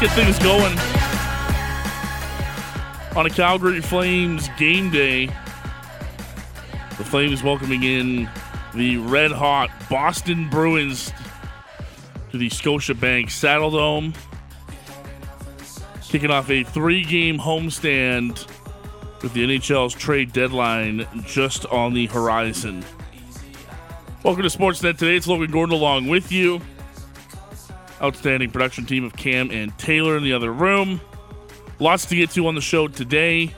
Get things going. On a Calgary Flames game day, the Flames welcoming in the red hot Boston Bruins to the Scotiabank Saddledome. Kicking off a three game homestand with the NHL's trade deadline just on the horizon. Welcome to Sportsnet today. It's Logan Gordon along with you. Outstanding production team of Cam and Taylor in the other room. Lots to get to on the show today.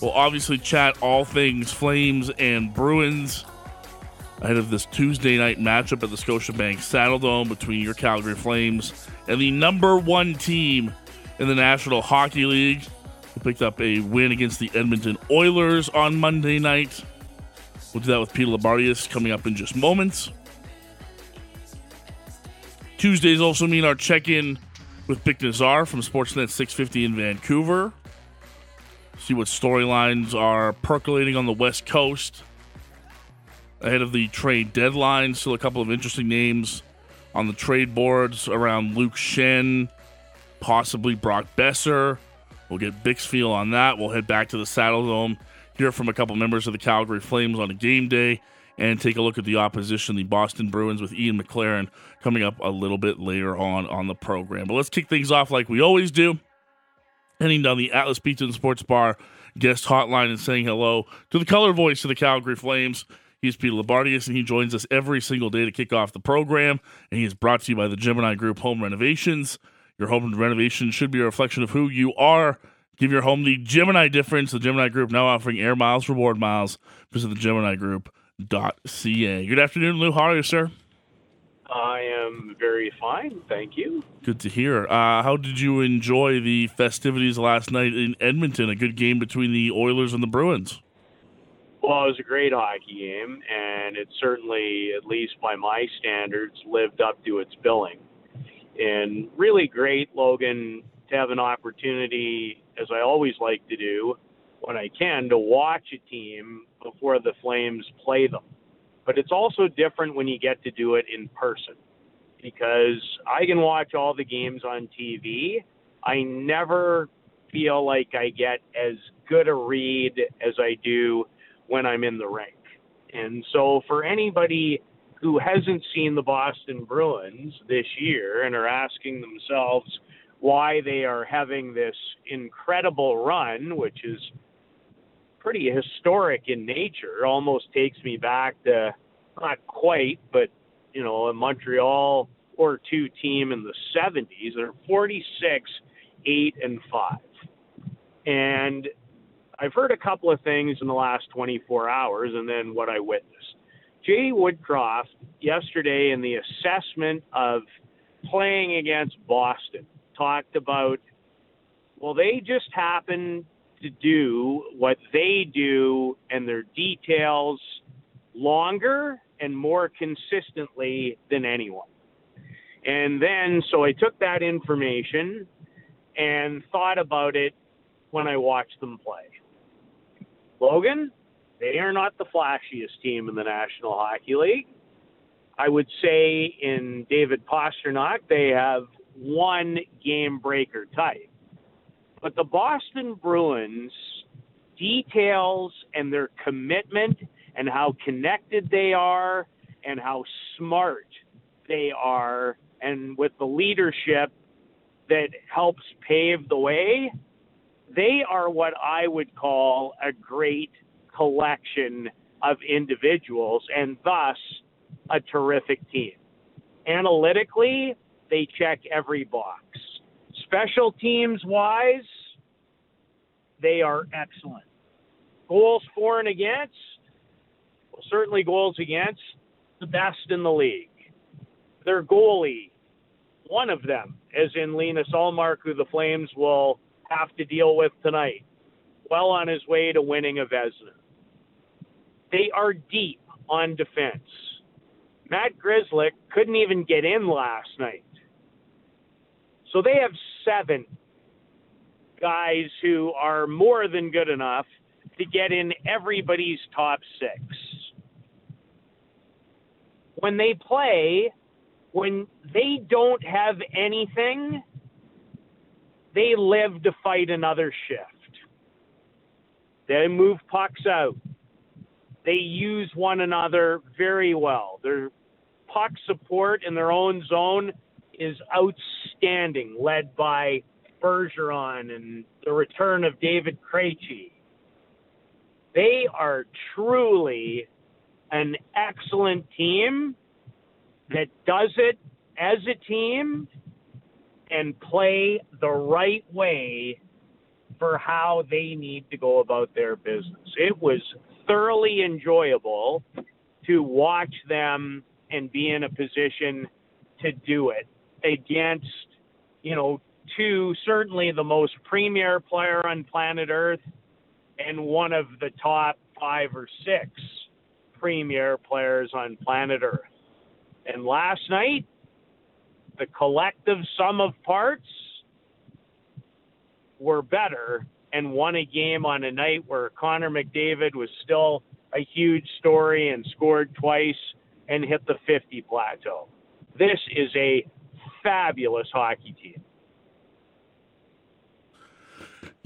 We'll obviously chat all things Flames and Bruins ahead of this Tuesday night matchup at the Scotiabank Saddledome between your Calgary Flames and the number one team in the National Hockey League, who picked up a win against the Edmonton Oilers on Monday night. We'll do that with Peter Loubardias coming up in just moments. Tuesdays also mean our check in with Bik Nizzar from Sportsnet 650 in Vancouver. See what storylines are percolating on the West Coast ahead of the trade deadline. Still a couple of interesting names on the trade boards around Luke Schenn, possibly Brock Boeser. We'll get Bik's feel on that. We'll head back to the Saddledome, hear from a couple members of the Calgary Flames on a game day, and take a look at the opposition, the Boston Bruins, with Ian McLaren coming up a little bit later on on the program. But let's kick things off like we always do. Heading down the Atlas Pizza and Sports Bar guest hotline and saying hello to the color voice of the Calgary Flames. He's Peter Loubardias, and he joins us every single day to kick off the program. And he is brought to you by the Gemini Group Home Renovations. Your home renovation should be a reflection of who you are. Give your home the Gemini difference. The Gemini Group now offering air miles, reward miles. Visit the Gemini Group ca. Good afternoon, Lou. How are you, sir? I am very fine, thank you. Good to hear. Uh, how did you enjoy the festivities last night in Edmonton? A good game between the Oilers and the Bruins. Well, it was a great hockey game, and it certainly, at least by my standards, lived up to its billing. And really great, Logan, to have an opportunity, as I always like to do, when I can, to watch a team before the Flames play them. But it's also different when you get to do it in person because I can watch all the games on TV. I never feel like I get as good a read as I do when I'm in the rink. And so for anybody who hasn't seen the Boston Bruins this year and are asking themselves why they are having this incredible run, which is pretty historic in nature. Almost takes me back to not quite, but you know, a Montreal or two team in the 70s. They're 46, 8, and 5. And I've heard a couple of things in the last 24 hours and then what I witnessed. Jay Woodcroft yesterday in the assessment of playing against Boston talked about, well, they just happened to do what they do and their details longer and more consistently than anyone. And then, so I took that information and thought about it when I watched them play. Logan, they are not the flashiest team in the National Hockey League. I would say in David Pastrnak, they have one game breaker type. But the Boston Bruins details and their commitment and how connected they are and how smart they are and with the leadership that helps pave the way, they are what I would call a great collection of individuals and thus a terrific team. Analytically, they check every box. Special teams wise, they are excellent. Goals for and against, well, certainly goals against, the best in the league. their goalie, one of them, as in Linus Ullmark, who the Flames will have to deal with tonight, well on his way to winning a Vezina. They are deep on defense. Matt Grzelcyk couldn't even get in last night. So they have seven guys who are more than good enough to get in everybody's top six. When they play, when they don't have anything, they live to fight another shift. They move pucks out. They use one another very well. Their puck support in their own zone is outstanding, led by Bergeron and the return of David Krejci. They are truly an excellent team that does it as a team and play the right way for how they need to go about their business. It was thoroughly enjoyable to watch them and be in a position to do it against, you know, two certainly the most premier player on planet Earth and one of the top five or six premier players on planet Earth. And last night, the collective sum of parts were better and won a game on a night where Connor McDavid was still a huge story and scored twice and hit the 50 plateau. This is a fabulous hockey team.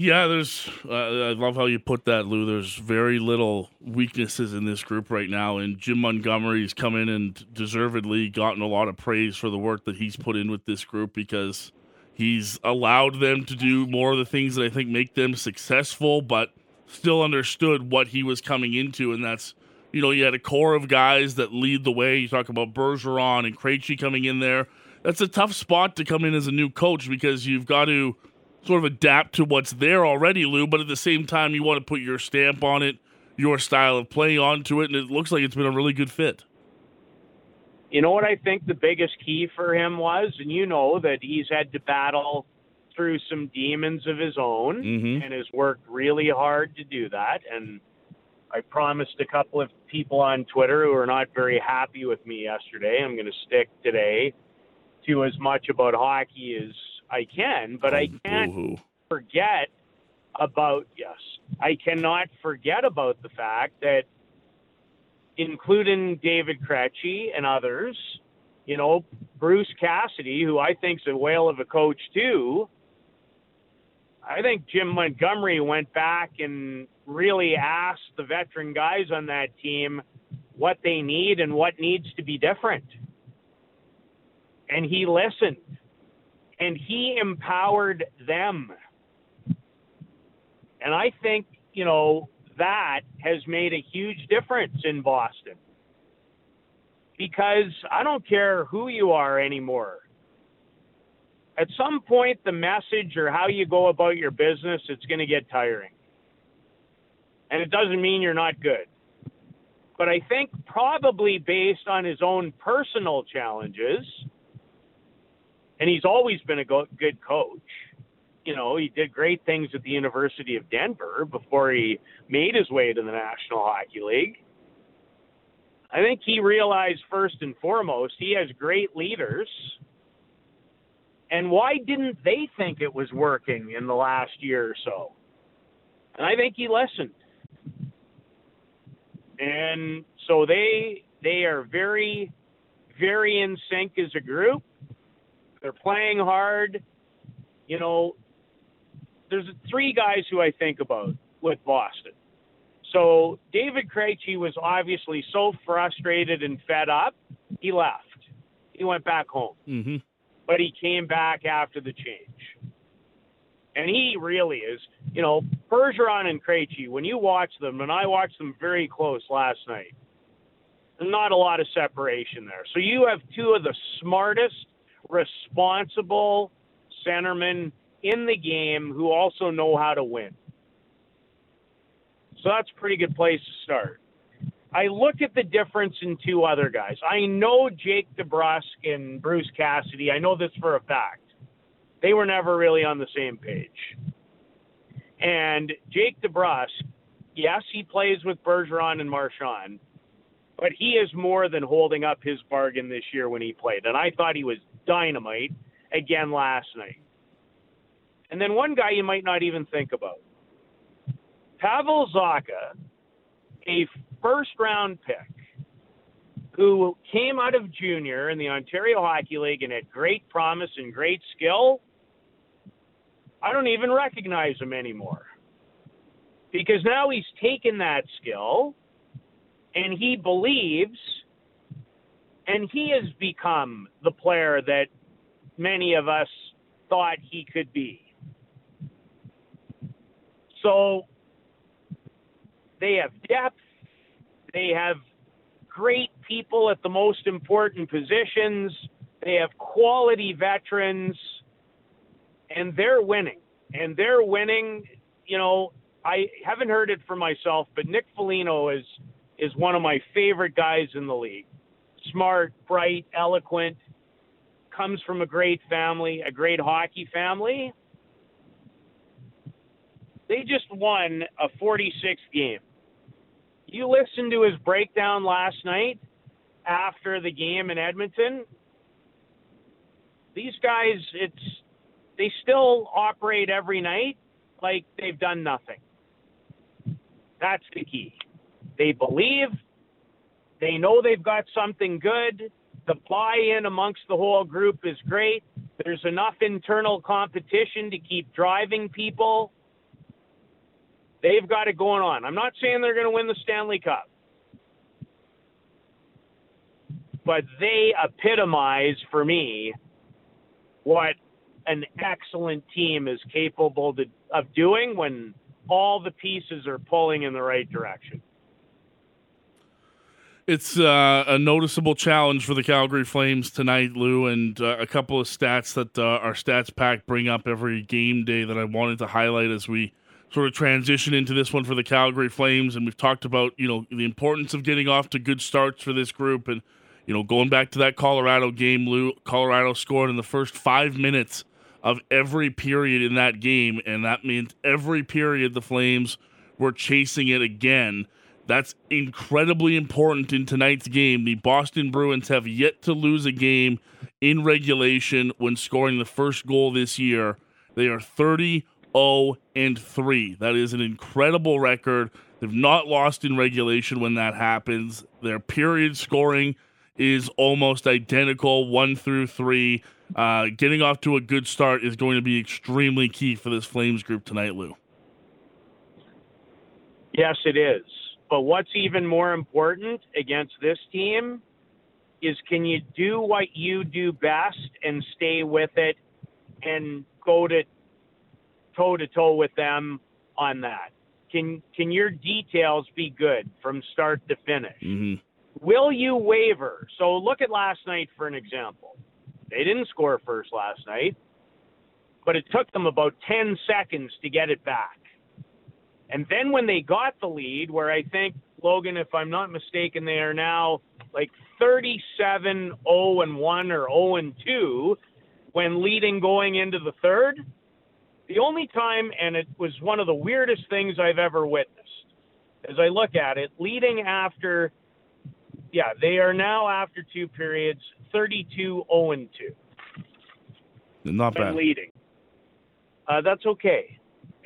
Yeah, there's. Uh, I love how you put that, Lou. There's very little weaknesses in this group right now, and Jim Montgomery's come in and deservedly gotten a lot of praise for the work that he's put in with this group because he's allowed them to do more of the things that I think make them successful, but still understood what he was coming into, and that's you know you had a core of guys that lead the way. You talk about Bergeron and Krejci coming in there. That's a tough spot to come in as a new coach because you've got to sort of adapt to what's there already, Lou, but at the same time, you want to put your stamp on it, your style of play onto it, and it looks like it's been a really good fit. You know what I think the biggest key for him was, and you know that he's had to battle through some demons of his own mm-hmm. and has worked really hard to do that. And I promised a couple of people on Twitter who are not very happy with me yesterday. I'm going to stick today to as much about hockey as I can, but I oh, can't Boo-hoo. forget about yes, I cannot forget about the fact that, including David Krejci and others, you know, Bruce Cassidy, who I think's a whale of a coach too. I think Jim Montgomery went back and really asked the veteran guys on that team what they need and what needs to be different. And he listened and he empowered them. And I think, you know, that has made a huge difference in Boston. Because I don't care who you are anymore. At some point, the message or how you go about your business, it's going to get tiring. And it doesn't mean you're not good. But I think probably based on his own personal challenges, and he's always been a go- good coach. You know, he did great things at the University of Denver before he made his way to the National Hockey League. I think he realized first and foremost he has great leaders. And why didn't they think it was working in the last year or so? And I think he listened. And so they they are very very in sync as a group. They're playing hard. You know, there's three guys who I think about with Boston. So David Krejci was obviously so frustrated and fed up, he left. He went back home. Mm-hmm. But he came back after the change. And he really is, you know, Bergeron and Krejci, when you watch them, and I watched them very close last night, not a lot of separation there. So you have two of the smartest responsible centermen in the game who also know how to win. So that's a pretty good place to start. I look at the difference in two other guys. I know Jake DeBrusk and Bruce Cassidy. I know this for a fact. They were never really on the same page. And Jake DeBrusk, yes, he plays with Bergeron and Marchand, but he is more than holding up his bargain this year when he played. And I thought he was dynamite again last night. And then one guy you might not even think about. Pavel Zacha, a first round pick who came out of junior in the Ontario Hockey League and had great promise and great skill, I don't even recognize him anymore. Because now he's taken that skill and he believes and he has become the player that many of us thought he could be. So they have depth, they have great people at the most important positions, they have quality veterans, and they're winning. And they're winning, you know, I haven't heard it for myself, but Nick Foligno is is one of my favorite guys in the league. Smart, bright, eloquent, comes from a great family, a great hockey family. They just won a 46 game. You listened to his breakdown last night after the game in Edmonton. These guys, it's they still operate every night like they've done nothing. That's the key. They believe, they know they've got something good. The buy in amongst the whole group is great. There's enough internal competition to keep driving people. They've got it going on. I'm not saying they're going to win the Stanley Cup, but they epitomize for me what an excellent team is capable to, of doing when all the pieces are pulling in the right direction. It's uh, a noticeable challenge for the Calgary Flames tonight, Lou, and uh, a couple of stats that uh, our stats pack bring up every game day that I wanted to highlight as we sort of transition into this one for the Calgary Flames. And we've talked about you know the importance of getting off to good starts for this group, and you know going back to that Colorado game, Lou. Colorado scored in the first five minutes of every period in that game, and that means every period the Flames were chasing it again. That's incredibly important in tonight's game. The Boston Bruins have yet to lose a game in regulation when scoring the first goal this year. They are 30 0 and 3. That is an incredible record. They've not lost in regulation when that happens. Their period scoring is almost identical, one through three. Uh, getting off to a good start is going to be extremely key for this Flames group tonight, Lou. Yes, it is. But what's even more important against this team is can you do what you do best and stay with it and go to toe to toe with them on that? Can can your details be good from start to finish? Mm-hmm. Will you waver? So look at last night for an example. They didn't score first last night, but it took them about 10 seconds to get it back. And then when they got the lead, where I think, Logan, if I'm not mistaken, they are now like 37 0 and 1 or 0 and 2 when leading going into the third. The only time, and it was one of the weirdest things I've ever witnessed, as I look at it, leading after yeah, they are now after two periods 32 0 and 2. Not bad. leading. Uh, that's okay.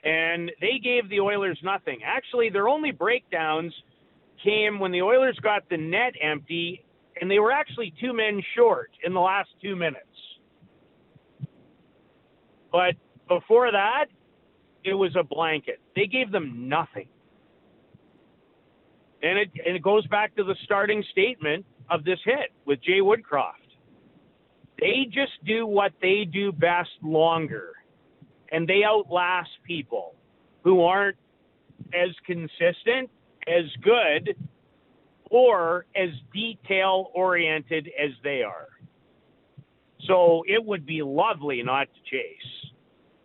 And they gave the Oilers nothing. Actually, their only breakdowns came when the Oilers got the net empty, and they were actually two men short in the last two minutes. But before that, it was a blanket. They gave them nothing. And it, and it goes back to the starting statement of this hit with Jay Woodcroft. They just do what they do best longer, and they outlast people who aren't as consistent, as good, or as detail oriented as they are. So it would be lovely not to chase.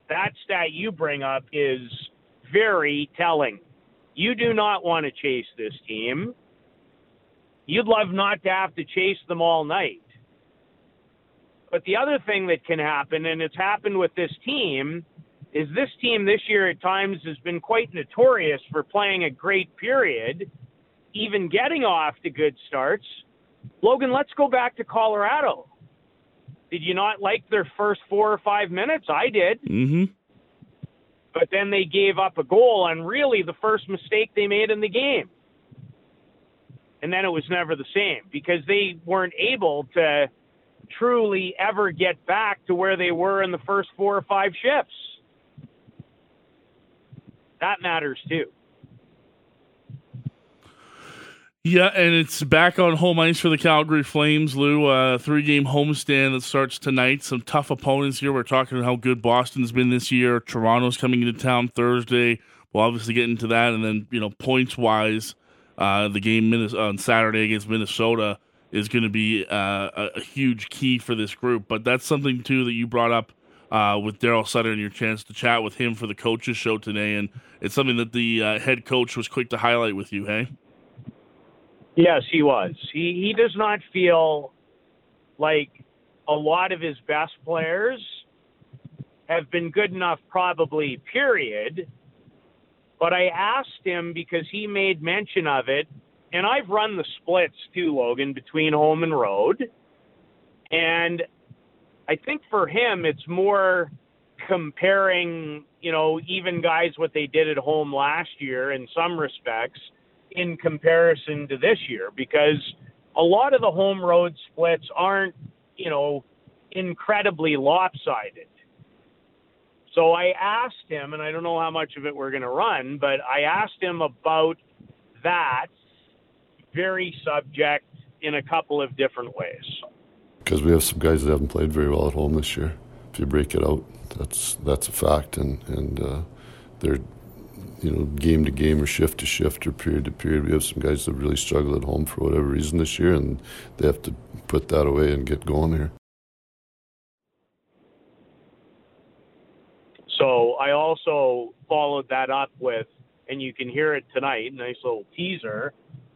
That stat you bring up is very telling. You do not want to chase this team. You'd love not to have to chase them all night. But the other thing that can happen, and it's happened with this team, is this team this year at times has been quite notorious for playing a great period, even getting off to good starts. Logan, let's go back to Colorado. Did you not like their first four or five minutes? I did. Mm-hmm. But then they gave up a goal on really the first mistake they made in the game. And then it was never the same because they weren't able to truly ever get back to where they were in the first four or five shifts. That matters too. Yeah, and it's back on home ice for the Calgary Flames, Lou. Uh, three game homestand that starts tonight. Some tough opponents here. We're talking how good Boston's been this year. Toronto's coming into town Thursday. We'll obviously get into that. And then, you know, points wise, uh, the game on Saturday against Minnesota is going to be uh, a, huge key for this group. But that's something, too, that you brought up uh, with Daryl Sutter and your chance to chat with him for the coaches show today. And it's something that the uh, head coach was quick to highlight with you, hey? Yes, he was. He he does not feel like a lot of his best players have been good enough, probably, period. But I asked him because he made mention of it, and I've run the splits too, Logan, between home and road. And I think for him, it's more comparing, you know, even guys what they did at home last year in some respects in comparison to this year because a lot of the home road splits aren't, you know, incredibly lopsided. So I asked him, and I don't know how much of it we're going to run, but I asked him about that very subject in a couple of different ways. Because we have some guys that haven't played very well at home this year. If you break it out, that's that's a fact, and and uh, they're you know, game to game or shift to shift or period to period. We have some guys that really struggle at home for whatever reason this year, and they have to put that away and get going here. So I also followed that up with, and you can hear it tonight, nice little teaser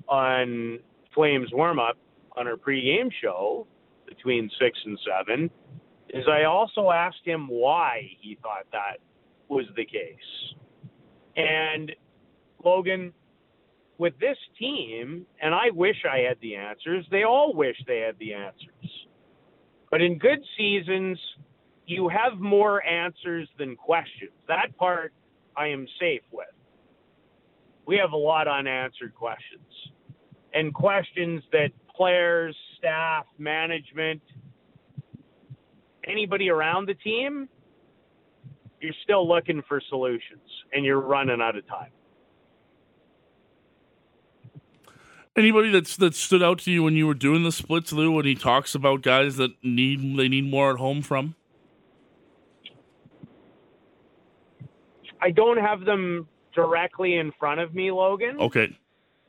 on Flames warm up on our pregame show between six and seven. Is I also asked him why he thought that was the case. And Logan, with this team, and I wish I had the answers, they all wish they had the answers. But in good seasons, you have more answers than questions. That part I am safe with. We have a lot unanswered questions and questions that players, staff, management, anybody around the team you're still looking for solutions and you're running out of time. Anybody that's that stood out to you when you were doing the splits, Lou, when he talks about guys that need they need more at home from? I don't have them directly in front of me, Logan. Okay.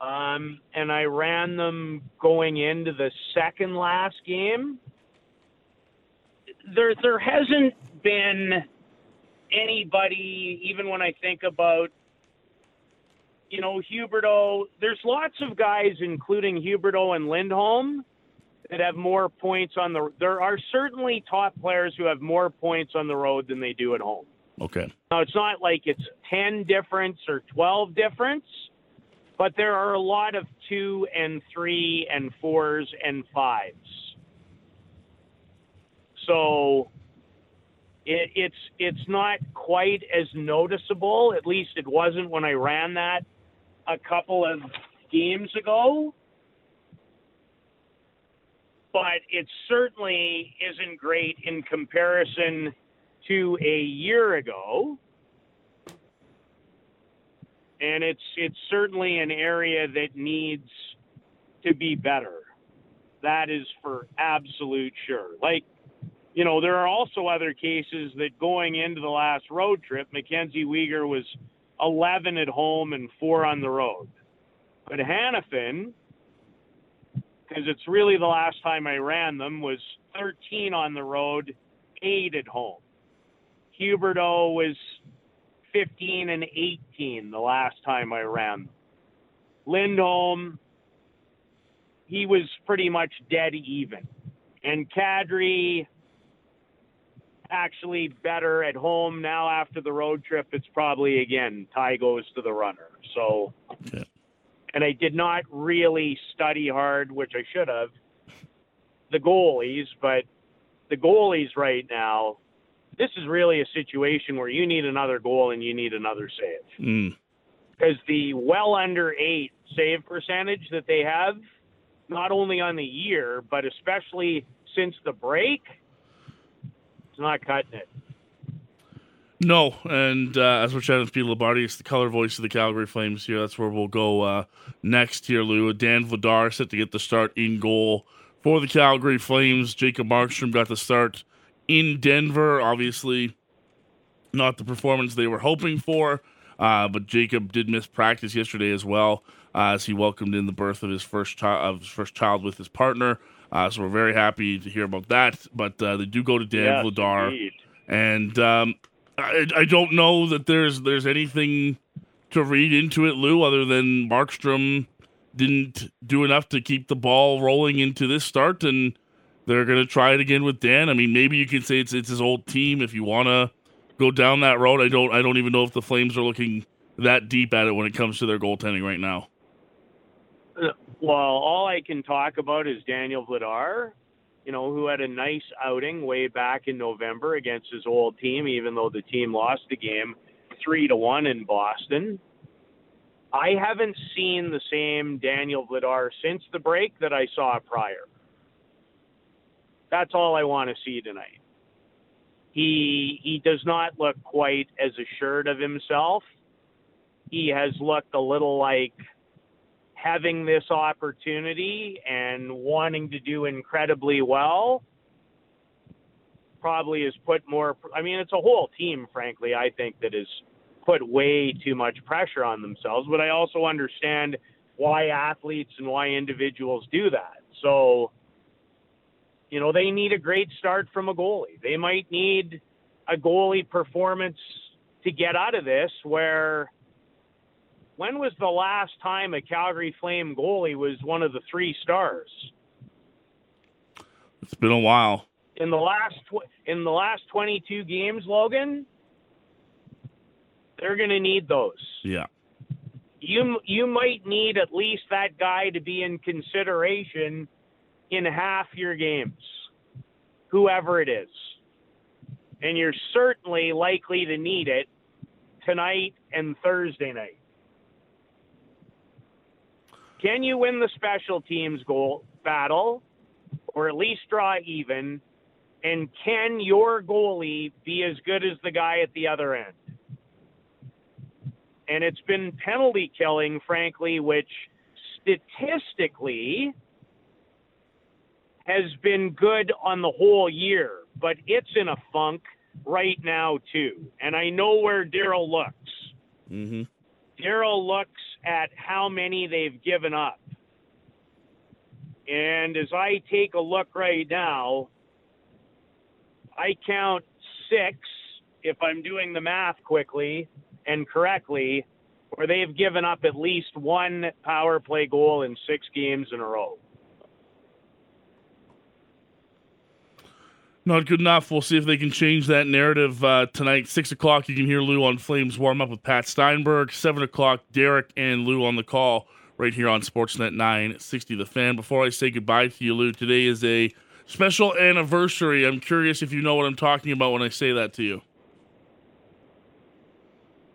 Um, and I ran them going into the second last game. There, there hasn't been anybody, even when I think about, you know, Huberdeau, there's lots of guys, including Huberdeau and Lindholm, that have more points on the. There are certainly top players who have more points on the road than they do at home. Okay. Now it's not like it's ten difference or twelve difference, but there are a lot of two and three and fours and fives. So it, it's it's not quite as noticeable. At least it wasn't when I ran that a couple of games ago. But it certainly isn't great in comparison to a year ago. And it's it's certainly an area that needs to be better. That is for absolute sure. Like you know, there are also other cases that going into the last road trip, Mackenzie Weegar was 11 at home and four on the road. But Hanifin, because it's really the last time I ran them, was 13 on the road, eight at home. Huberdeau was 15 and 18 the last time I ran them. Lindholm, he was pretty much dead even. And Kadri actually better at home now after the road trip. It's probably again tie goes to the runner. So, Yeah. and I did not really study hard, which I should have, the goalies. But the goalies right now, this is really a situation where you need another goal and you need another save Mm. because the well under eight save percentage that they have, not only on the year, but especially since the break, it's not cutting it. No, and uh, as we're chatting with Pete Labardi, it's the color voice of the Calgary Flames here. That's where we'll go uh, next here, Lou. Dan Vladar set to get the start in goal for the Calgary Flames. Jacob Markstrom got the start in Denver. Obviously, not the performance they were hoping for, uh, but Jacob did miss practice yesterday as well uh, as he welcomed in the birth of his first child, of his first child with his partner. Uh, so we're very happy to hear about that. But uh, they do go to Dan Yes, Vladar indeed. and um, I, I don't know that there's there's anything to read into it, Lou, other than Markstrom didn't do enough to keep the ball rolling into this start, and they're going to try it again with Dan. I mean, maybe you can say it's it's his old team if you want to go down that road. I don't I don't even know if the Flames are looking that deep at it when it comes to their goaltending right now. Uh, well, all I can talk about is Daniel Vladar, you know, who had a nice outing way back in November against his old team, even though the team lost the game three to one in Boston. I haven't seen the same Daniel Vladar since the break that I saw prior. That's all I want to see tonight. He he does not look quite as assured of himself. He has looked a little like having this opportunity and wanting to do incredibly well probably has put more I mean it's a whole team frankly I think that has put way too much pressure on themselves but I also understand why athletes and why individuals do that so you know they need a great start from a goalie they might need a goalie performance to get out of this where when was the last time a Calgary Flame goalie was one of the three stars? It's been a while. In the last tw- in the last 22 games, Logan, they're going to need those. Yeah. You you might need at least that guy to be in consideration in half your games, whoever it is. And you're certainly likely to need it tonight and Thursday night. Can you win the special teams goal battle or at least draw even? And can your goalie be as good as the guy at the other end? And it's been penalty killing, frankly, which statistically has been good on the whole year, but it's in a funk right now, too. And I know where Daryl looks. Mm-hmm. Daryl looks at how many they've given up. And as I take a look right now, I count six, if I'm doing the math quickly and correctly, where they've given up at least one power play goal in six games in a row. Not good enough. We'll see if they can change that narrative uh, tonight. Six o'clock, you can hear Lou on Flames warm up with Pat Steinberg. Seven o'clock, Derek and Lou on the call right here on Sportsnet 960 The Fan. Before I say goodbye to you, Lou, today is a special anniversary. I'm curious if you know what I'm talking about when I say that to you.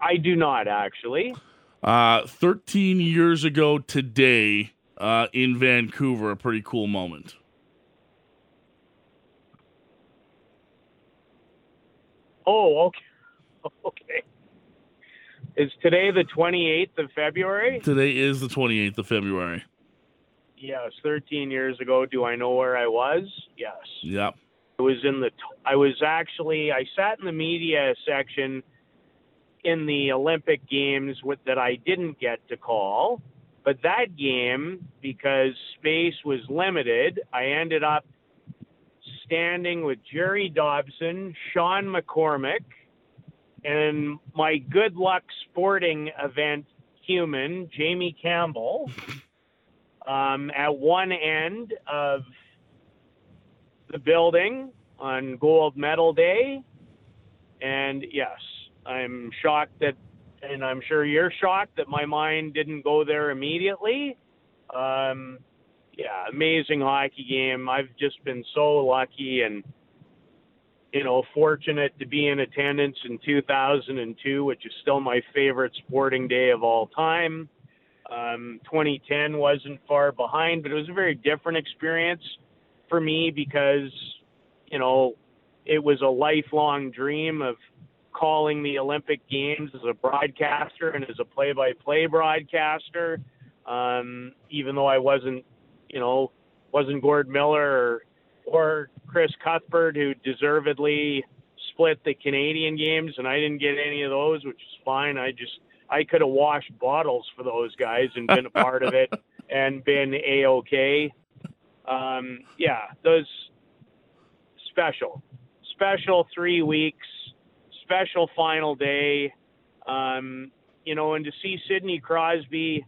I do not actually. Uh, 13 years ago today uh, in Vancouver, a pretty cool moment. Oh, okay. Okay. Is today the 28th of February? Today is the 28th of February. Yes, 13 years ago. Do I know where I was? Yes. Yep. I was in the. I was actually. I sat in the media section in the Olympic Games with, that I didn't get to call, but that game because space was limited, I ended up standing with Jerry Dobson, Sean McCormick, and my good luck sporting event human, Jamie Campbell. um, at one end of the building on Gold Medal Day. And yes, I'm shocked that, and I'm sure you're shocked that my mind didn't go there immediately. Um, yeah, amazing hockey game. I've just been so lucky and you know fortunate to be in attendance in 2002, which is still my favorite sporting day of all time. Um, 2010 wasn't far behind, but it was a very different experience for me because you know it was a lifelong dream of calling the Olympic Games as a broadcaster and as a play-by-play broadcaster. Um, even though I wasn't you know, wasn't Gord Miller or, or Chris Cuthbert who deservedly split the Canadian games, and I didn't get any of those, which is fine. I just I could have washed bottles for those guys and been a part of it and been a okay. Um, yeah, those special, special three weeks, special final day. Um, you know, and to see Sidney Crosby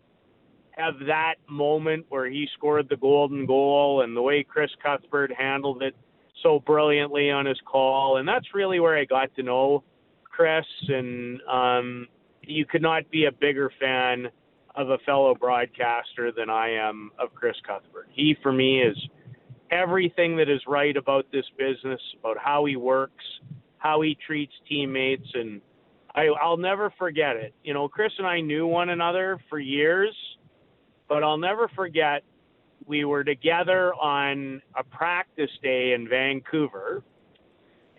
have that moment where he scored the golden goal and the way Chris Cuthbert handled it so brilliantly on his call. And that's really where I got to know Chris. And um, you could not be a bigger fan of a fellow broadcaster than I am of Chris Cuthbert. He, for me, is everything that is right about this business, about how he works, how he treats teammates. And I, I'll never forget it. You know, Chris and I knew one another for years but I'll never forget we were together on a practice day in Vancouver,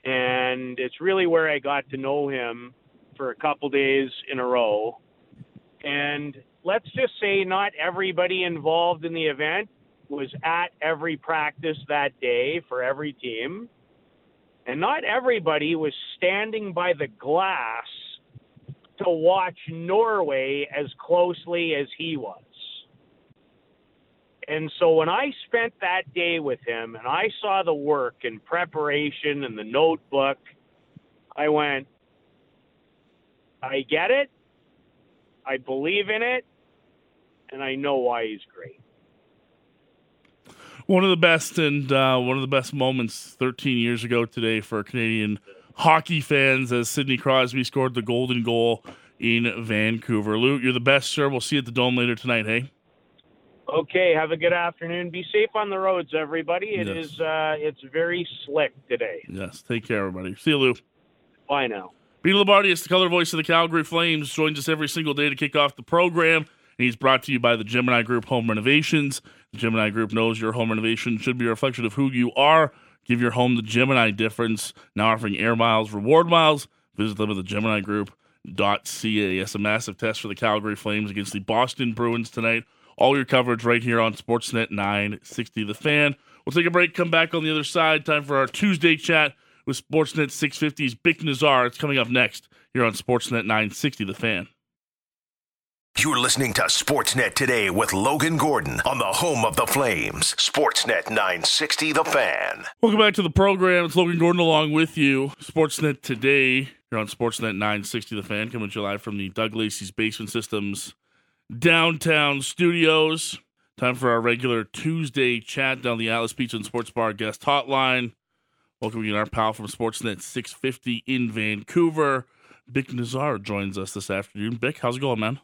and it's really where I got to know him for a couple days in a row. And let's just say not everybody involved in the event was at every practice that day for every team. And not everybody was standing by the glass to watch Norway as closely as he was. And so when I spent that day with him and I saw the work and preparation and the notebook, I went, I get it. I believe in it. And I know why he's great. One of the best and uh, one of the best moments 13 years ago today for Canadian hockey fans as Sidney Crosby scored the golden goal in Vancouver. Luke, you're the best, sir. We'll see you at the Dome later tonight, hey? Okay, have a good afternoon. Be safe on the roads, everybody. It yes. is uh, it's very slick today. Yes, take care, everybody. See you, Lou. Bye now. Peter Loubardias the color voice of the Calgary Flames, joins us every single day to kick off the program. And he's brought to you by the Gemini Group Home Renovations. The Gemini Group knows your home renovation should be a reflection of who you are. Give your home the Gemini difference. Now offering air miles, reward miles. Visit them at the Gemini Group. .ca. Yes, a massive test for the Calgary Flames against the Boston Bruins tonight all your coverage right here on Sportsnet 960 The Fan. We'll take a break, come back on the other side. Time for our Tuesday chat with Sportsnet 650's Bik Nizzar. It's coming up next here on Sportsnet 960 The Fan. You're listening to Sportsnet today with Logan Gordon on the home of the Flames. Sportsnet 960 The Fan. Welcome back to the program. It's Logan Gordon along with you. Sportsnet today here on Sportsnet 960 The Fan, coming to you live from the Doug Lacey's Basement Systems downtown studios. Time for our regular Tuesday chat down the Atlas Pizza and Sports Bar guest hotline. Welcoming our pal from Sportsnet 650 in Vancouver. Bik Nizzar joins us this afternoon. Bik, how's it going, man?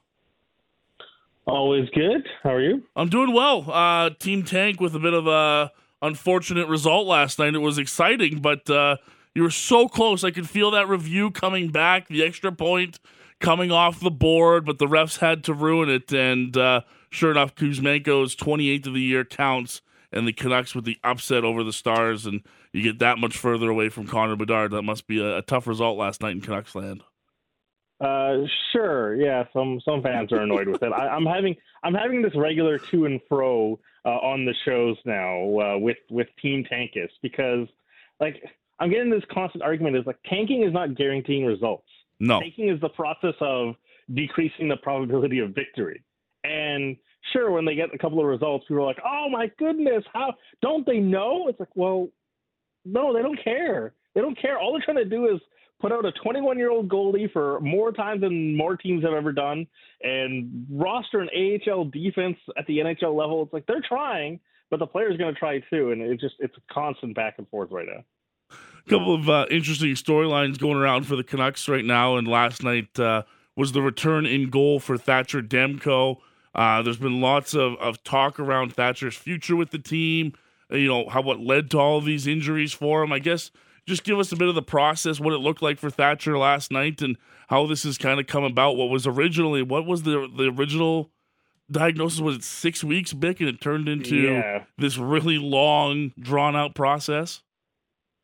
Always good. How are you? I'm doing well. Uh, Team Tank with a bit of a unfortunate result last night. It was exciting, but uh, you were so close. I could feel that review coming back, the extra point coming off the board, but the refs had to ruin it. And uh, sure enough, Kuzmenko's 28th of the year counts, and the Canucks with the upset over the Stars, and you get that much further away from Connor Bedard. That must be a, a tough result last night in Canucks land. Uh, sure, yeah. Some some fans are annoyed with it. I, am having I'm having this regular to and fro uh, on the shows now uh, with with Team Tankus because like I'm getting this constant argument is like tanking is not guaranteeing results. No. Tanking is the process of decreasing the probability of victory. And sure, when they get a couple of results, people are like, "Oh my goodness, how don't they know?" It's like, well, no, they don't care. They don't care. All they're trying to do is put out a 21 year old goalie for more times than more teams have ever done, and roster an AHL defense at the NHL level. It's like they're trying, but the player's going to try too, and it's just it's a constant back and forth right now. A couple of uh, interesting storylines going around for the Canucks right now, and last night uh, was the return in goal for Thatcher Demko. Uh, there's been lots of, of talk around Thatcher's future with the team. You know how what led to all these injuries for him. I guess just give us a bit of the process, what it looked like for Thatcher last night, and how this has kind of come about. What was originally, what was the the original diagnosis? Was it six weeks, Bik, and it turned into Yeah. this really long, drawn out process?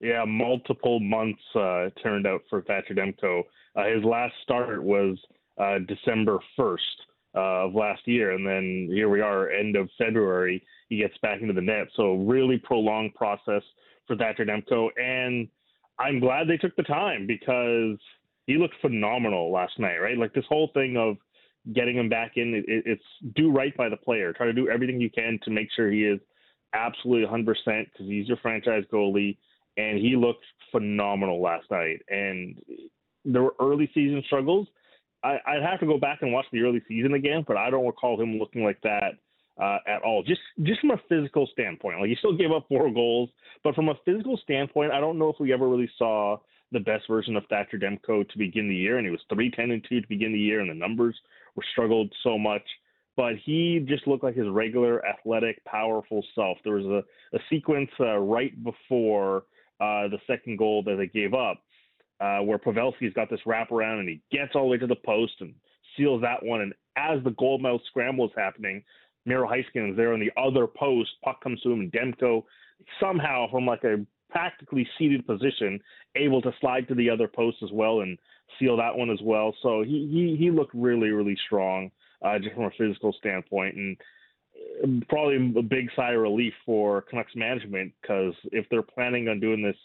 Yeah, multiple months uh, turned out for Thatcher Demko. Uh, his last start was uh, December 1st uh, of last year, and then here we are, end of February. He gets back into the net. So, really prolonged process for Thatcher Demko. And I'm glad they took the time because he looked phenomenal last night, right? Like this whole thing of getting him back in, it, it's do right by the player. Try to do everything you can to make sure he is absolutely 100% because he's your franchise goalie and he looked phenomenal last night. And there were early season struggles. I, I'd have to go back and watch the early season again, but I don't recall him looking like that uh, at all. Just just from a physical standpoint, like he still gave up four goals, but from a physical standpoint, I don't know if we ever really saw the best version of Thatcher Demko to begin the year. And he was three ten and two to begin the year, and the numbers were struggled so much. But he just looked like his regular athletic, powerful self. There was a, a sequence uh, right before uh, the second goal that they gave up, uh, where Pavelski's got this wraparound and he gets all the way to the post and seals that one. And as the goal mouth scramble is happening, Miro Heiskanen is there on the other post. Puck comes to him, and Demko somehow from like a practically seated position, able to slide to the other post as well and seal that one as well. So he he he looked really really strong uh, just from a physical standpoint and probably a big sigh of relief for Canucks management because if they're planning on doing this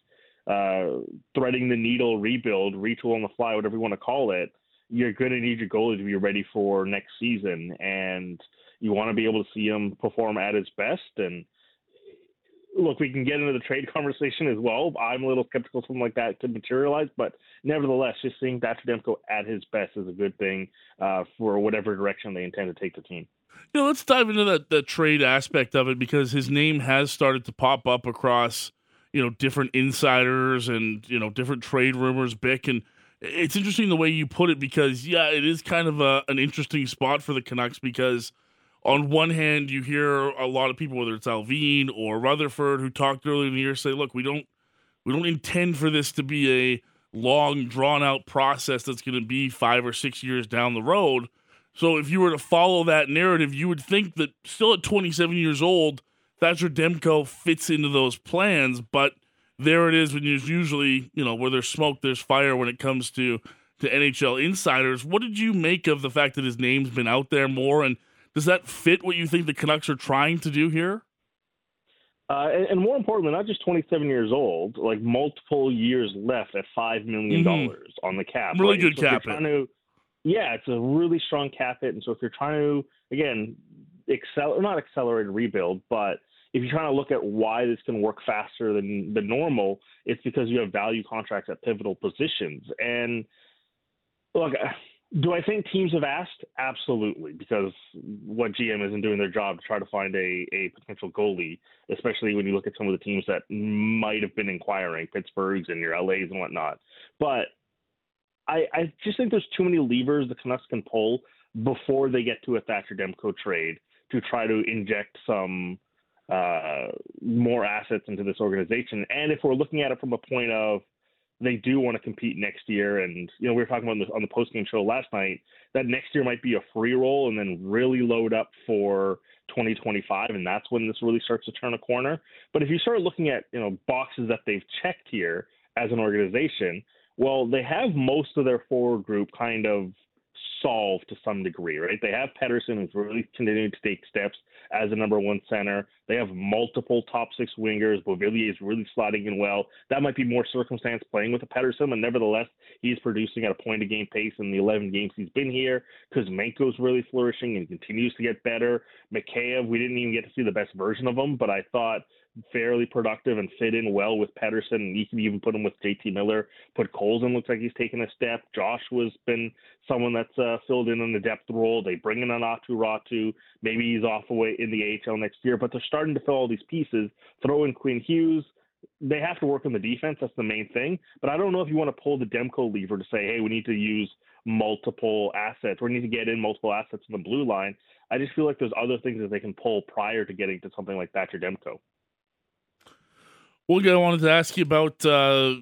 uh, threading the needle rebuild, retool on the fly, whatever you want to call it, you're going to need your goalie to be ready for next season, and you want to be able to see him perform at his best. And look, we can get into the trade conversation as well. I'm a little skeptical something like that could materialize, but nevertheless, just seeing Thatcher Demko at his best is a good thing uh, for whatever direction they intend to take the team. Know, let's dive into that the trade aspect of it because his name has started to pop up across you know different insiders and you know different trade rumors, Bik, and it's interesting the way you put it because yeah, it is kind of a, an interesting spot for the Canucks because on one hand you hear a lot of people, whether it's Allvin or Rutherford, who talked earlier in the year, say, look, we don't we don't intend for this to be a long drawn out process that's going to be five or six years down the road. So if you were to follow that narrative, you would think that still at 27 years old, Thatcher Demko fits into those plans, but there it is when there's usually, you know, where there's smoke, there's fire when it comes to to NHL insiders. What did you make of the fact that his name's been out there more and does that fit what you think the Canucks are trying to do here? Uh, and, and, more importantly, not just 27 years old, like multiple years left at $5 million mm-hmm. on the cap. Really right? good so cap hit. To, yeah, it's a really strong cap hit. And so if you're trying to, again, excel, not accelerate rebuild, but if you're trying to look at why this can work faster than the normal, it's because you have value contracts at pivotal positions. And look, do I think teams have asked? Absolutely, because what GM isn't doing their job to try to find a, a potential goalie, especially when you look at some of the teams that might have been inquiring, Pittsburgh's and your LA's and whatnot. But I, I just think there's too many levers the Canucks can pull before they get to a Thatcher Demko trade to try to inject some uh, more assets into this organization. And if we're looking at it from a point of they do want to compete next year, and you know we were talking about on the, on the post game show last night that next year might be a free roll and then really load up for 2025, and that's when this really starts to turn a corner. But if you start looking at you know boxes that they've checked here as an organization, well, they have most of their forward group kind of solved to some degree, right? They have Pettersson, who's really continuing to take steps as a number one center. They have multiple top six wingers. Beauvillier is really sliding in well. That might be more circumstance playing with the Pettersson, but nevertheless, he's producing at a point a game pace in the 11 games he's been here. because Kuzmenko's really flourishing and continues to get better. Mikheyev, we didn't even get to see the best version of him, but I thought fairly productive and fit in well with Pettersson. And you can even put him with JT Miller. Podkolzin looks like he's taken a step. Josh was been someone that's uh, filled in in the depth role. They bring in an Aatu Räty. Maybe he's off away in the AHL next year, but they're starting to fill all these pieces. Throw in Quinn Hughes. They have to work on the defense. That's the main thing. But I don't know if you want to pull the Demko lever to say, hey, we need to use multiple assets. We need to get in multiple assets in the blue line. I just feel like there's other things that they can pull prior to getting to something like Thatcher Demko. Well, I wanted to ask you about, uh,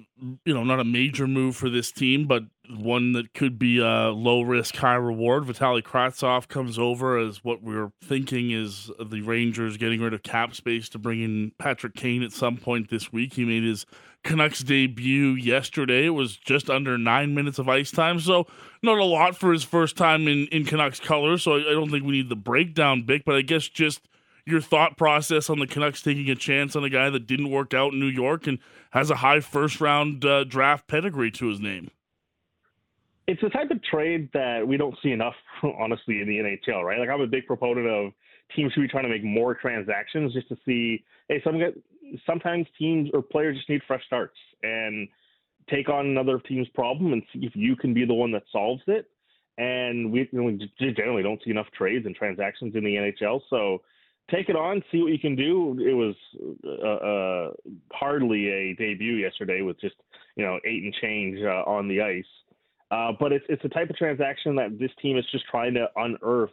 you know, not a major move for this team, but one that could be a low risk, high reward. Vitaly Kravtsov comes over as what we are thinking is the Rangers getting rid of cap space to bring in Patrick Kane at some point this week. He made his Canucks debut yesterday. It was just under nine minutes of ice time, so not a lot for his first time in, in Canucks colors. So I, I don't think we need the breakdown, Bik, but I guess just your thought process on the Canucks taking a chance on a guy that didn't work out in New York and has a high first round uh, draft pedigree to his name. It's the type of trade that we don't see enough, honestly, in the NHL, right? Like I'm a big proponent of teams should be trying to make more transactions just to see. Hey, some sometimes teams or players just need fresh starts and take on another team's problem and see if you can be the one that solves it. And we, you know, we generally don't see enough trades and transactions in the NHL, so take it on, see what you can do. It was uh, uh, hardly a debut yesterday with just you know eight and change uh, on the ice. Uh, but it's it's a type of transaction that this team is just trying to unearth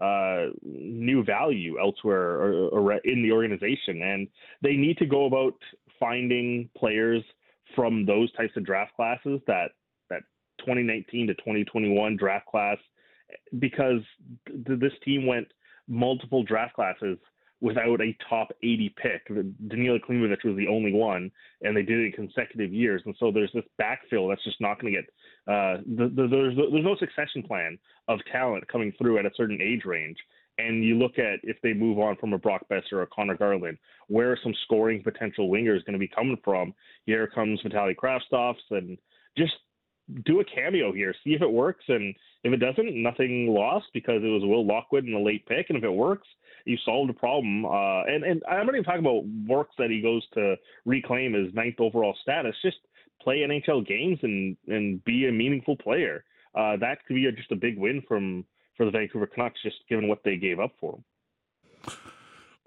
uh, new value elsewhere or, or, in the organization, and they need to go about finding players from those types of draft classes that that 2019 to 2021 draft class because th- this team went multiple draft classes without a top 80 pick. Danila Klimovich was the only one, and they did it in consecutive years. And so there's this backfill that's just not going to get. Uh, the, the, there's there's no succession plan of talent coming through at a certain age range. And you look at if they move on from a Brock Boeser or a Conor Garland, where are some scoring potential wingers going to be coming from? Here comes Vitaly Kravtsovs, and just do a cameo here, see if it works, and if it doesn't, nothing lost because it was Will Lockwood in the late pick, and if it works, you solved a problem. Uh, and and I'm not even talking about works that he goes to reclaim his ninth overall status. Just play NHL games and and be a meaningful player. Uh, that could be a, just a big win from for the Vancouver Canucks, just given what they gave up for him.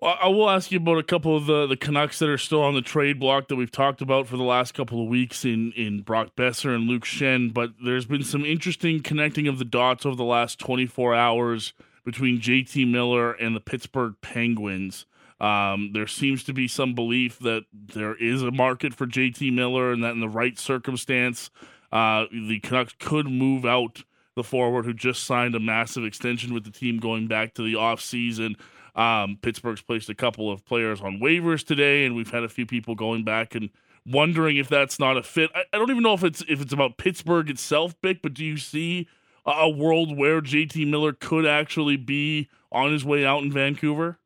Well, I will ask you about a couple of the, the Canucks that are still on the trade block that we've talked about for the last couple of weeks in, in Brock Boeser and Luke Schenn, but there's been some interesting connecting of the dots over the last 24 hours between JT Miller and the Pittsburgh Penguins. Um, there seems to be some belief that there is a market for JT Miller and that in the right circumstance, uh, the Canucks could move out the forward who just signed a massive extension with the team going back to the offseason. Um, Pittsburgh's placed a couple of players on waivers today, and we've had a few people going back and wondering if that's not a fit. I, I don't even know if it's if it's about Pittsburgh itself, Bik, but do you see a, a world where JT Miller could actually be on his way out in Vancouver?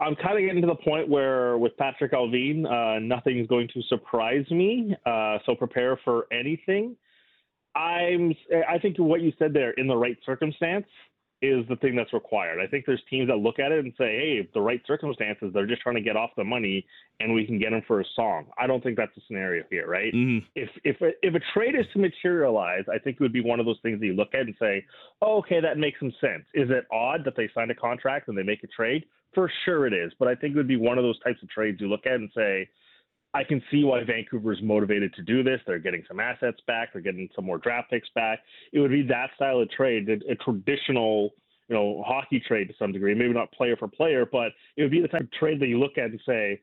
I'm kind of getting to the point where with Patrik Allvin, uh, nothing's going to surprise me. Uh, so prepare for anything. I'm. I think what you said there, in the right circumstance, is the thing that's required. I think there's teams that look at it and say, hey, the right circumstances, they're just trying to get off the money and we can get them for a song. I don't think that's the scenario here, right? Mm-hmm. If if a, if a trade is to materialize, I think it would be one of those things that you look at and say, oh, okay, that makes some sense. Is it odd that they signed a contract and they make a trade? For sure it is, but I think it would be one of those types of trades you look at and say, I can see why Vancouver is motivated to do this. They're getting some assets back. They're getting some more draft picks back. It would be that style of trade, a, a traditional, you know, hockey trade to some degree. Maybe not player for player, but it would be the type of trade that you look at and say,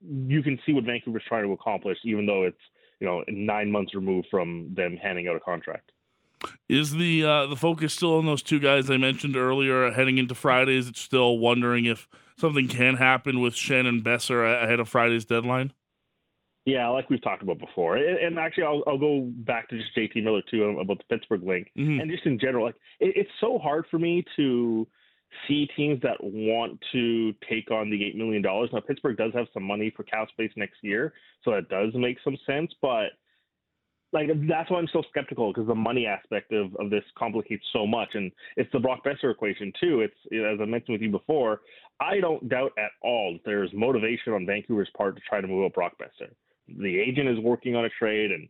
you can see what Vancouver's trying to accomplish, even though it's you know nine months removed from them handing out a contract. Is the uh, the focus still on those two guys I mentioned earlier heading into Friday? Is it still wondering if something can happen with Schenn and Boeser ahead of Friday's deadline? Yeah, like we've talked about before, and, actually, I'll, I'll go back to just JT Miller too about the Pittsburgh link, mm-hmm. and just in general, like it, it's so hard for me to see teams that want to take on the eight million dollars. Now, Pittsburgh does have some money for cap space next year, so that does make some sense, but like that's why I'm so skeptical because the money aspect of, of this complicates so much, and it's the Brock Boeser equation too. It's as I mentioned with you before. I don't doubt at all that there's motivation on Vancouver's part to try to move up Brock Boeser. The agent is working on a trade and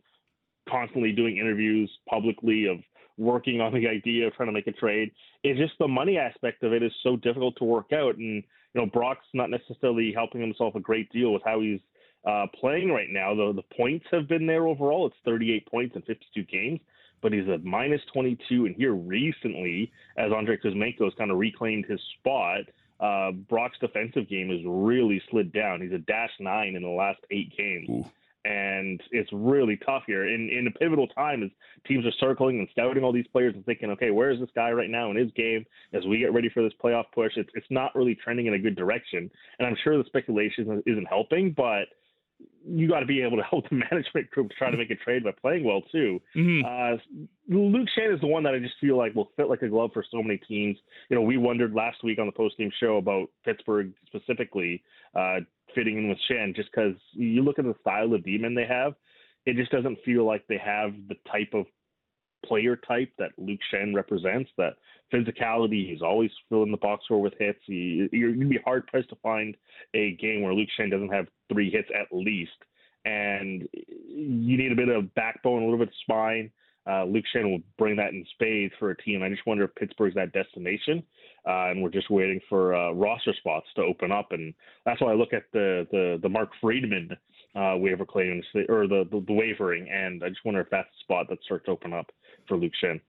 constantly doing interviews publicly of working on the idea of trying to make a trade. It's just the money aspect of it is so difficult to work out, and you know Brock's not necessarily helping himself a great deal with how he's uh, playing right now. Though the points have been there overall. It's 38 points in 52 games, but he's at minus 22. And here recently, as Andrei Kuzmenko has kind of reclaimed his spot, uh, Brock's defensive game has really slid down. He's a dash nine in the last eight games. Ooh and it's really tough here in in a pivotal time as teams are circling and scouting all these players and thinking, okay, where is this guy right now in his game as we get ready for this playoff push? It's it's not really trending in a good direction, and I'm sure the speculation isn't helping, but you got to be able to help the management group try to make a trade by playing well too. Mm-hmm. Uh, Luke Schenn is the one that I just feel like will fit like a glove for so many teams. You know, we wondered last week on the post game show about Pittsburgh specifically uh, fitting in with Schenn, just because you look at the style of demon they have, it just doesn't feel like they have the type of player type that Luke Schenn represents. That physicality, he's always filling the box score with hits. He, you're going to be hard pressed to find a game where Luke Schenn doesn't have three hits at least. And you need a bit of backbone, a little bit of spine. Uh, Luke Schenn will bring that in spades for a team. I just wonder if Pittsburgh's that destination, uh, and we're just waiting for uh, roster spots to open up. And that's why I look at the the, the Mark Friedman uh, waiver claims or the, the, the wavering, and I just wonder if that's the spot that starts to open up for Luke Schenn.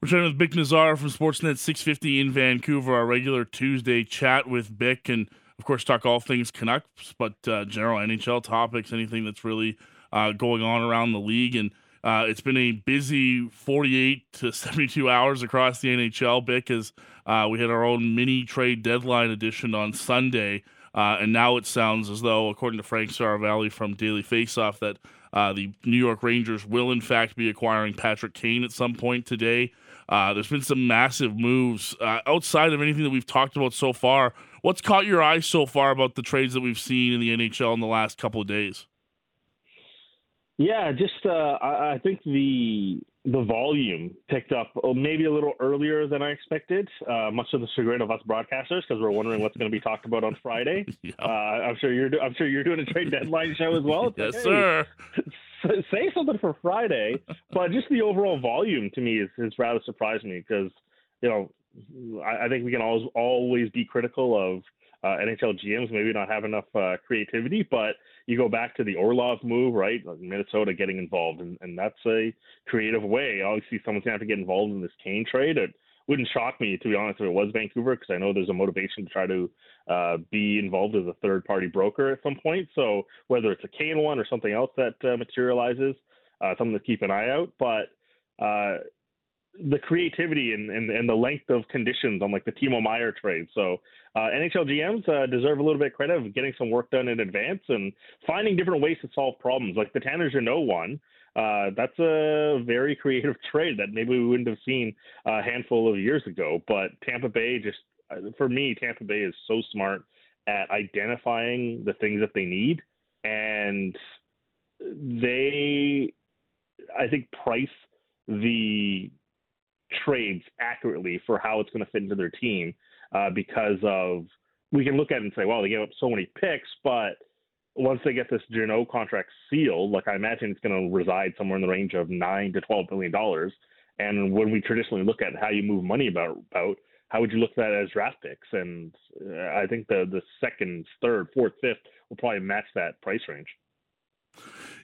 We're chatting with Bik Nizzar from Sportsnet 650 in Vancouver, our regular Tuesday chat with Bik, and of course, talk all things Canucks, but uh, general NHL topics, anything that's really uh, going on around the league. And uh, it's been a busy 48 to 72 hours across the NHL, Bik, as uh, we had our own mini trade deadline edition on Sunday. Uh, and now it sounds as though, according to Frank Seravalli from Daily Faceoff, that uh, the New York Rangers will, in fact, be acquiring Patrick Kane at some point today. Uh, there's been some massive moves uh, outside of anything that we've talked about so far. What's caught your eye so far about the trades that we've seen in the NHL in the last couple of days? Yeah, just uh, I, I think the the volume picked up oh, maybe a little earlier than I expected, uh, much to the chagrin of us broadcasters because we're wondering what's going to be talked about on Friday. yeah. uh, I'm sure you're I'm sure you're doing a trade deadline show as well. yes, like, sir. say something for Friday, but just the overall volume to me is, is rather surprised me because you know I, I think we can always always be critical of uh, NHL GMs maybe not have enough uh, creativity, but you go back to the Orlov move, right? Minnesota getting involved, and, and that's a creative way. Obviously, someone's gonna have to get involved in this Kane trade. It wouldn't shock me, to be honest, if it was Vancouver, because I know there's a motivation to try to uh, be involved as a third-party broker at some point. So whether it's a Kane one or something else that uh, materializes, uh, something to keep an eye out. But uh, the creativity and, and, and, the length of conditions on like the Timo Meier trade. So uh, NHL GMs uh, deserve a little bit of credit of getting some work done in advance and finding different ways to solve problems. Like the Tanner Jeannot one, uh, that's a very creative trade that maybe we wouldn't have seen a handful of years ago. But Tampa Bay just, uh, for me, Tampa Bay is so smart at identifying the things that they need, and they, I think, price the trades accurately for how it's going to fit into their team uh, because of we can look at it and say, well, they gave up so many picks, but once they get this Jeannot contract sealed, like I imagine it's going to reside somewhere in the range of nine to twelve billion dollars. And when we traditionally look at how you move money about, about how would you look at that as draft picks? And uh, I think the the second, third, fourth, fifth will probably match that price range.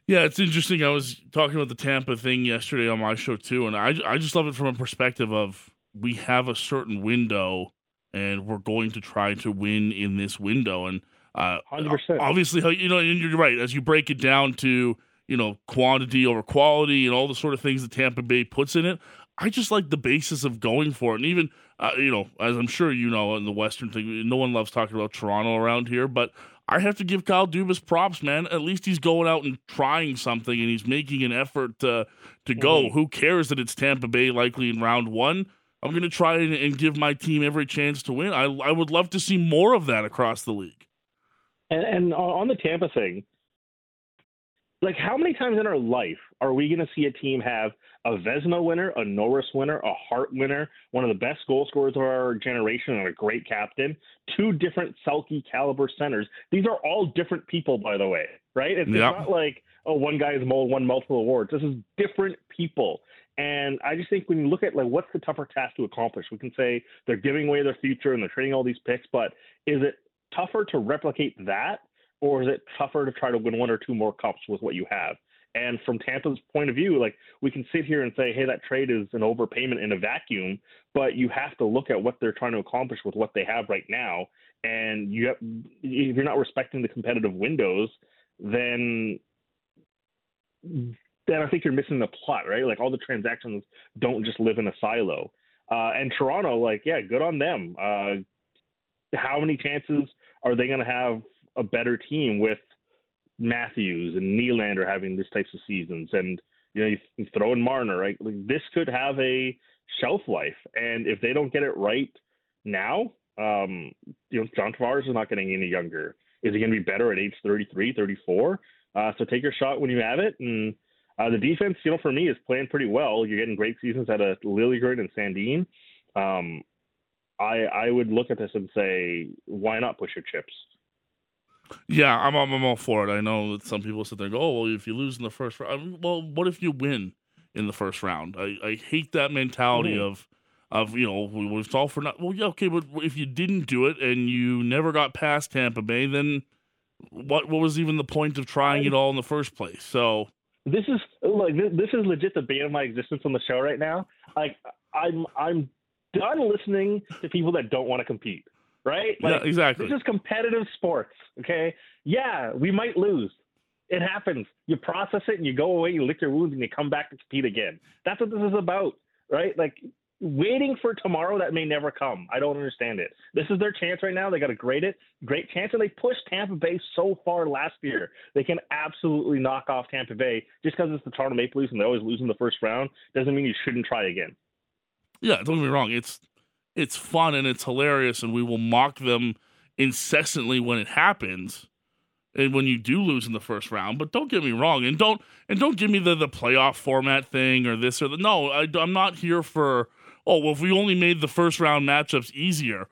Yeah, it's interesting. I was talking about the Tampa thing yesterday on my show too, and I I just love it from a perspective of we have a certain window, and we're going to try to win in this window. And uh, 100%. obviously, you know, and you're right as you break it down to you know quantity over quality and all the sort of things that Tampa Bay puts in it. I just like the basis of going for it, and even uh, you know, as I'm sure you know, in the Western thing, no one loves talking about Toronto around here, but I have to give Kyle Dubas props, man. At least he's going out and trying something, and he's making an effort to to go. Mm-hmm. Who cares that it's Tampa Bay likely in round one? I'm going to try and, and, give my team every chance to win. I I would love to see more of that across the league. And, and on the Tampa thing, like how many times in our life are we going to see a team have a Vezina winner, a Norris winner, a Hart winner, one of the best goal scorers of our generation, and a great captain, two different Selke caliber centers. These are all different people, by the way, right? It's, yep. not like oh one guy has won multiple awards. This is different people. And I just think when you look at like what's the tougher task to accomplish, we can say they're giving away their future and they're trading all these picks, but is it tougher to replicate that or is it tougher to try to win one or two more cups with what you have? And from Tampa's point of view, like we can sit here and say, hey, that trade is an overpayment in a vacuum, but you have to look at what they're trying to accomplish with what they have right now. And you have, if you're not respecting the competitive windows, then then I think you're missing the plot, right? Like all the transactions don't just live in a silo. Uh, and Toronto, like, yeah, good on them. Uh, how many chances are they going to have a better team with Matthews and Nylander having these types of seasons, and you know you throw in Marner, right? Like, this could have a shelf life, and if they don't get it right now, um, you know John Tavares is not getting any younger. Is he going to be better at age 33, 34? Uh, so take your shot when you have it, and uh, the defense, you know, for me is playing pretty well. You're getting great seasons out of Liljegren and Sandin. Um, I I would look at this and say, why not push your chips? Yeah, I'm, I'm all for it. I know that some people sit there and go, oh, well, if you lose in the first round, well, what if you win in the first round? I, I hate that mentality of, of you know, we it's all for not. Well, yeah, okay, but if you didn't do it and you never got past Tampa Bay, then what what was even the point of trying it all in the first place? So this is like this, this is legit the bane of my existence on the show right now. Like I'm I'm done listening to people that don't want to compete right? Like, yeah, exactly. This is competitive sports. Okay. Yeah, we might lose. It happens. You process it and you go away, you lick your wounds, and you come back to compete again. That's what this is about, right? Like waiting for tomorrow that may never come. I don't understand it. This is their chance right now. They got a great it, great chance, and they pushed Tampa Bay so far last year. They can absolutely knock off Tampa Bay just because it's the Toronto Maple Leafs and they always lose in the first round. Doesn't mean you shouldn't try again. Yeah, don't get me wrong. It's it's fun and it's hilarious, and we will mock them incessantly when it happens and when you do lose in the first round. But don't get me wrong, and don't and don't give me the the playoff format thing or this or the no. I, I'm not here for oh well. If we only made the first round matchups easier,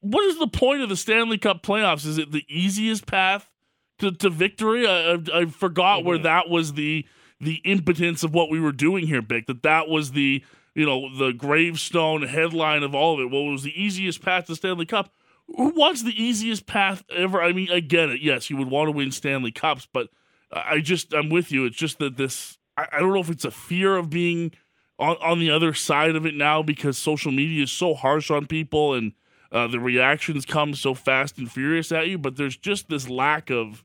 what is the point of the Stanley Cup playoffs? Is it the easiest path to, to victory? I, I, I forgot mm-hmm. where that was the the impotence of what we were doing here, Bik. That that was the you know, the gravestone headline of all of it. What was the easiest path to Stanley Cup? Who wants the easiest path ever? I mean, I get it. Yes, you would want to win Stanley Cups, but I just, I'm with you. It's just that this, I, I don't know if it's a fear of being on, on the other side of it now because social media is so harsh on people and uh, the reactions come so fast and furious at you, but there's just this lack of,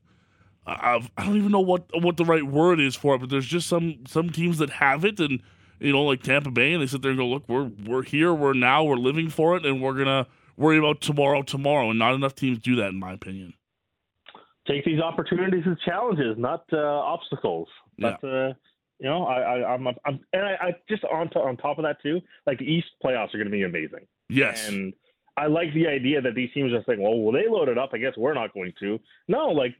of I don't even know what what the right word is for it, but there's just some some teams that have it and you know, like Tampa Bay, and they sit there and go, "Look, we're we're here, we're now, we're living for it, and we're gonna worry about tomorrow, tomorrow." And not enough teams do that, in my opinion. Take these opportunities as challenges, not uh, obstacles. But yeah. uh, you know, I, I, I'm, I'm, and I, I just on to, on top of that too, like the East playoffs are going to be amazing. Yes, and I like the idea that these teams are saying, well, well, they loaded up. I guess we're not going to. No, like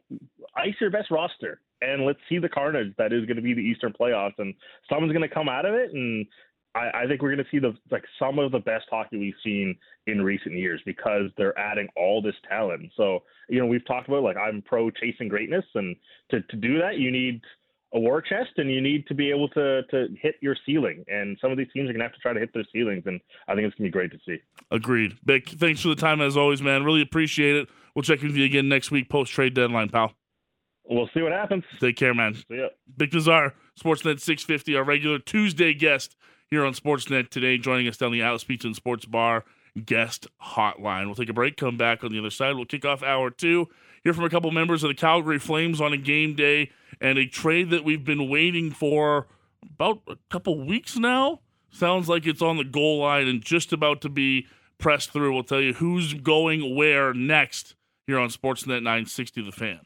ice your best roster and let's see the carnage that is going to be the Eastern playoffs. And someone's going to come out of it. And I, I think we're going to see the like some of the best hockey we've seen in recent years because they're adding all this talent. So, you know, we've talked about like I'm pro chasing greatness. And to, to do that, you need – a war chest and you need to be able to to hit your ceiling. And some of these teams are gonna have to try to hit their ceilings, and I think it's gonna be great to see. Agreed. Bik, thanks for the time as always, man. Really appreciate it. We'll check with you again next week post trade deadline, pal. We'll see what happens. Take care, man. See ya. Bik Nizzar, Sportsnet 650, our regular Tuesday guest here on Sportsnet today, joining us down the Atlas Pizza and Sports Bar guest hotline. We'll take a break, come back on the other side. We'll kick off hour two. Hear from a couple members of the Calgary Flames on a game day and a trade that we've been waiting for about a couple weeks now. Sounds like it's on the goal line and just about to be pressed through. We'll tell you who's going where next here on Sportsnet 960 The Fan.